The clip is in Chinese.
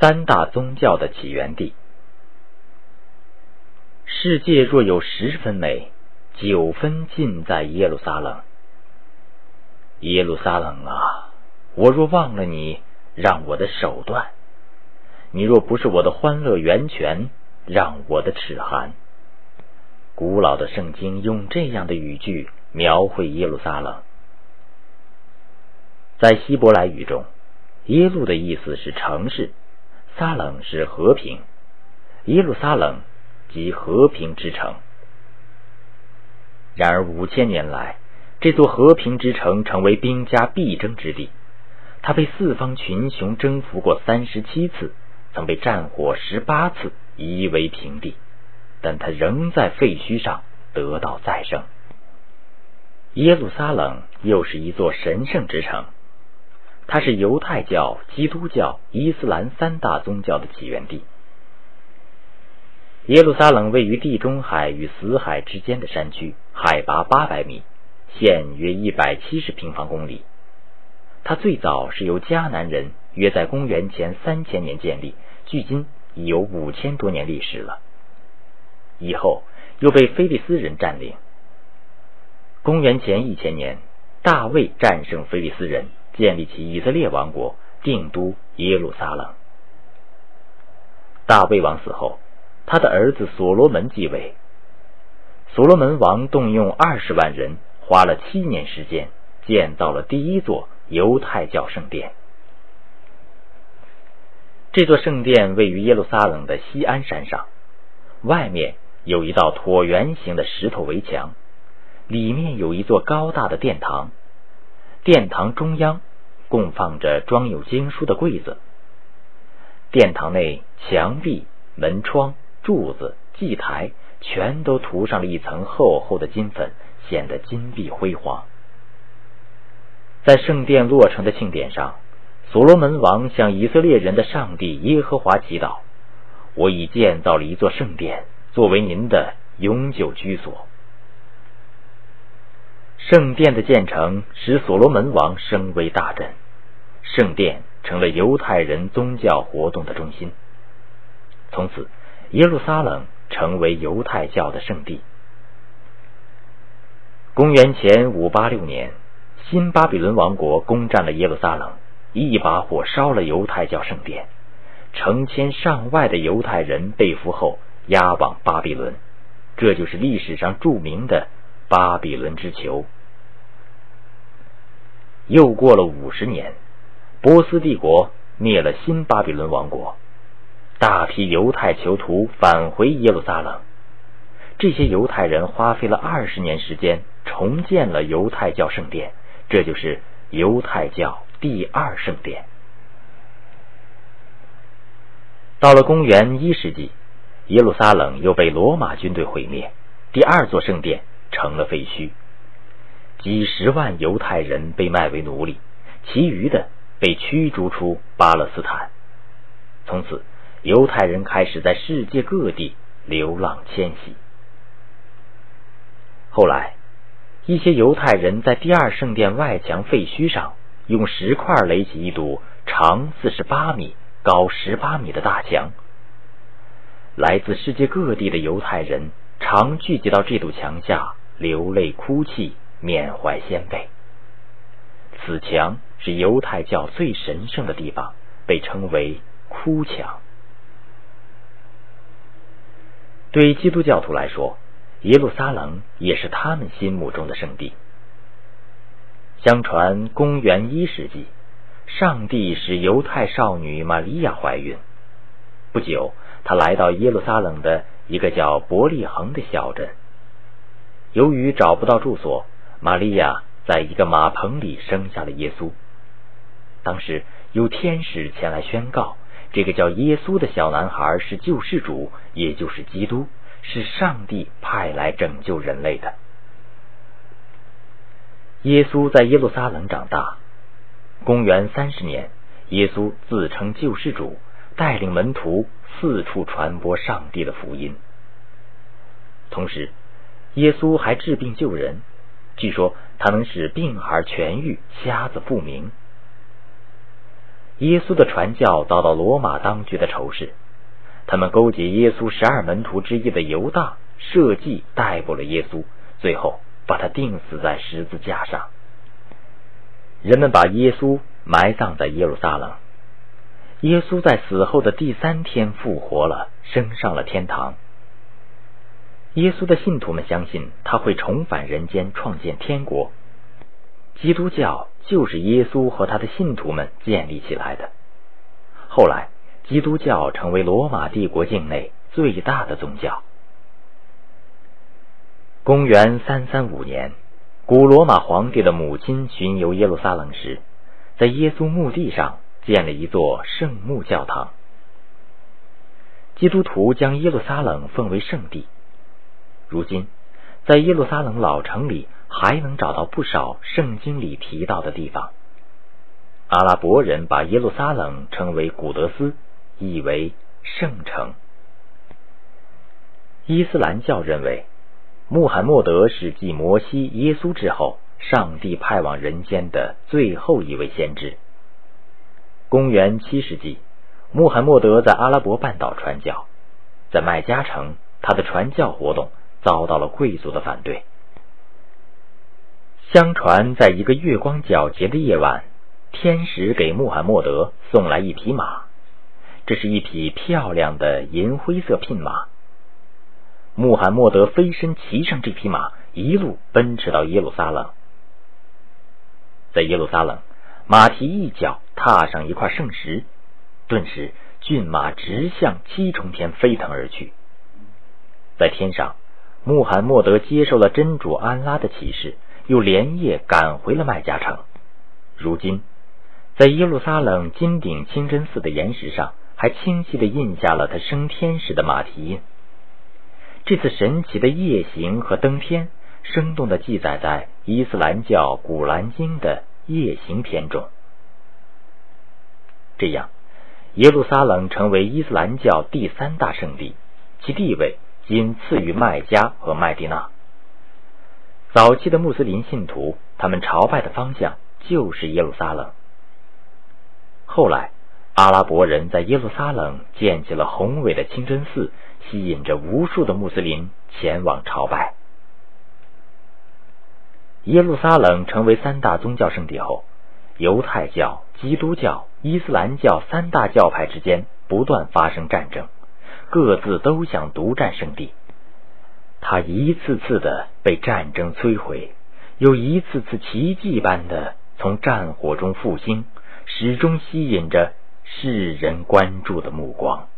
三大宗教的起源地。世界若有十分美，九分尽在耶路撒冷。耶路撒冷啊，我若忘了你，让我的手断；你若不是我的欢乐源泉，让我的齿寒。古老的圣经用这样的语句描绘耶路撒冷，在希伯来语中，耶路的意思是城市，撒冷是和平，耶路撒冷即和平之城。然而五千年来，这座和平之城成为兵家必争之地，它被四方群雄征服过三十七次，曾被战火十八次夷为平地，但它仍在废墟上得到再生。耶路撒冷又是一座神圣之城，它是犹太教、基督教、伊斯兰三大宗教的起源地。耶路撒冷位于地中海与死海之间的山区，海拔八百米。现约一百七十平方公里。它最早是由迦南人约在公元前三千年建立，距今已有五千多年历史了。以后又被菲利斯人占领。公元前一千年，大卫战胜菲利斯人，建立起以色列王国，定都耶路撒冷。大卫王死后，他的儿子所罗门继位。所罗门王动用二十万人。花了七年时间，建造了第一座犹太教圣殿。这座圣殿位于耶路撒冷的西安山上，外面有一道椭圆形的石头围墙，里面有一座高大的殿堂。殿堂中央供放着装有经书的柜子。殿堂内墙壁、门窗、柱子、祭台全都涂上了一层厚厚的金粉。显得金碧辉煌。在圣殿落成的庆典上，所罗门王向以色列人的上帝耶和华祈祷：“我已建造了一座圣殿，作为您的永久居所。”圣殿的建成使所罗门王声威大振，圣殿成了犹太人宗教活动的中心。从此，耶路撒冷成为犹太教的圣地。公元前五八六年，新巴比伦王国攻占了耶路撒冷，一把火烧了犹太教圣殿，成千上万的犹太人被俘后押往巴比伦，这就是历史上著名的巴比伦之囚。又过了五十年，波斯帝国灭了新巴比伦王国，大批犹太囚徒返回耶路撒冷，这些犹太人花费了二十年时间。重建了犹太教圣殿，这就是犹太教第二圣殿。到了公元一世纪，耶路撒冷又被罗马军队毁灭，第二座圣殿成了废墟，几十万犹太人被卖为奴隶，其余的被驱逐出巴勒斯坦。从此，犹太人开始在世界各地流浪迁徙。后来。一些犹太人在第二圣殿外墙废墟上用石块垒起一堵长四十八米、高十八米的大墙。来自世界各地的犹太人常聚集到这堵墙下，流泪哭泣，缅怀先辈。此墙是犹太教最神圣的地方，被称为哭墙。对基督教徒来说，耶路撒冷也是他们心目中的圣地。相传，公元一世纪，上帝使犹太少女玛利亚怀孕。不久，她来到耶路撒冷的一个叫伯利恒的小镇。由于找不到住所，玛利亚在一个马棚里生下了耶稣。当时有天使前来宣告，这个叫耶稣的小男孩是救世主，也就是基督。是上帝派来拯救人类的。耶稣在耶路撒冷长大。公元三十年，耶稣自称救世主，带领门徒四处传播上帝的福音。同时，耶稣还治病救人。据说他能使病孩痊愈，瞎子复明。耶稣的传教遭到罗马当局的仇视，他们勾结耶稣十二门徒之一的犹大，设计逮捕了耶稣，最后把他钉死在十字架上。人们把耶稣埋葬在耶路撒冷。耶稣在死后的第三天复活了，升上了天堂。耶稣的信徒们相信他会重返人间，创建天国。基督教就是耶稣和他的信徒们建立起来的。后来，基督教成为罗马帝国境内最大的宗教。公元三三五年，古罗马皇帝的母亲巡游耶路撒冷时，在耶稣墓地上。建了一座圣墓教堂。基督徒将耶路撒冷奉为圣地。如今，在耶路撒冷老城里还能找到不少圣经里提到的地方。阿拉伯人把耶路撒冷称为古德斯，意为圣城。伊斯兰教认为，穆罕默德是继摩西、耶稣之后，上帝派往人间的最后一位先知。公元七世纪，穆罕默德在阿拉伯半岛传教，在麦加城，他的传教活动遭到了贵族的反对。相传，在一个月光皎洁的夜晚，天使给穆罕默德送来一匹马，这是一匹漂亮的银灰色聘马。穆罕默德飞身骑上这匹马，一路奔驰到耶路撒冷，在耶路撒冷。马蹄一脚踏上一块圣石，顿时骏马直向七重天飞腾而去。在天上，穆罕默德接受了真主安拉的启示，又连夜赶回了麦加城。如今，在耶路撒冷金顶清真寺的岩石上，还清晰地印下了他升天时的马蹄印。这次神奇的夜行和登天，生动地记载在伊斯兰教古兰经的。夜行篇中，这样，耶路撒冷成为伊斯兰教第三大圣地，其地位仅次于麦加和麦地那。早期的穆斯林信徒，他们朝拜的方向就是耶路撒冷。后来，阿拉伯人在耶路撒冷建起了宏伟的清真寺，吸引着无数的穆斯林前往朝拜。耶路撒冷成为三大宗教圣地后，犹太教、基督教、伊斯兰教三大教派之间不断发生战争，各自都想独占圣地。他一次次的被战争摧毁，又一次次奇迹般的从战火中复兴，始终吸引着世人关注的目光。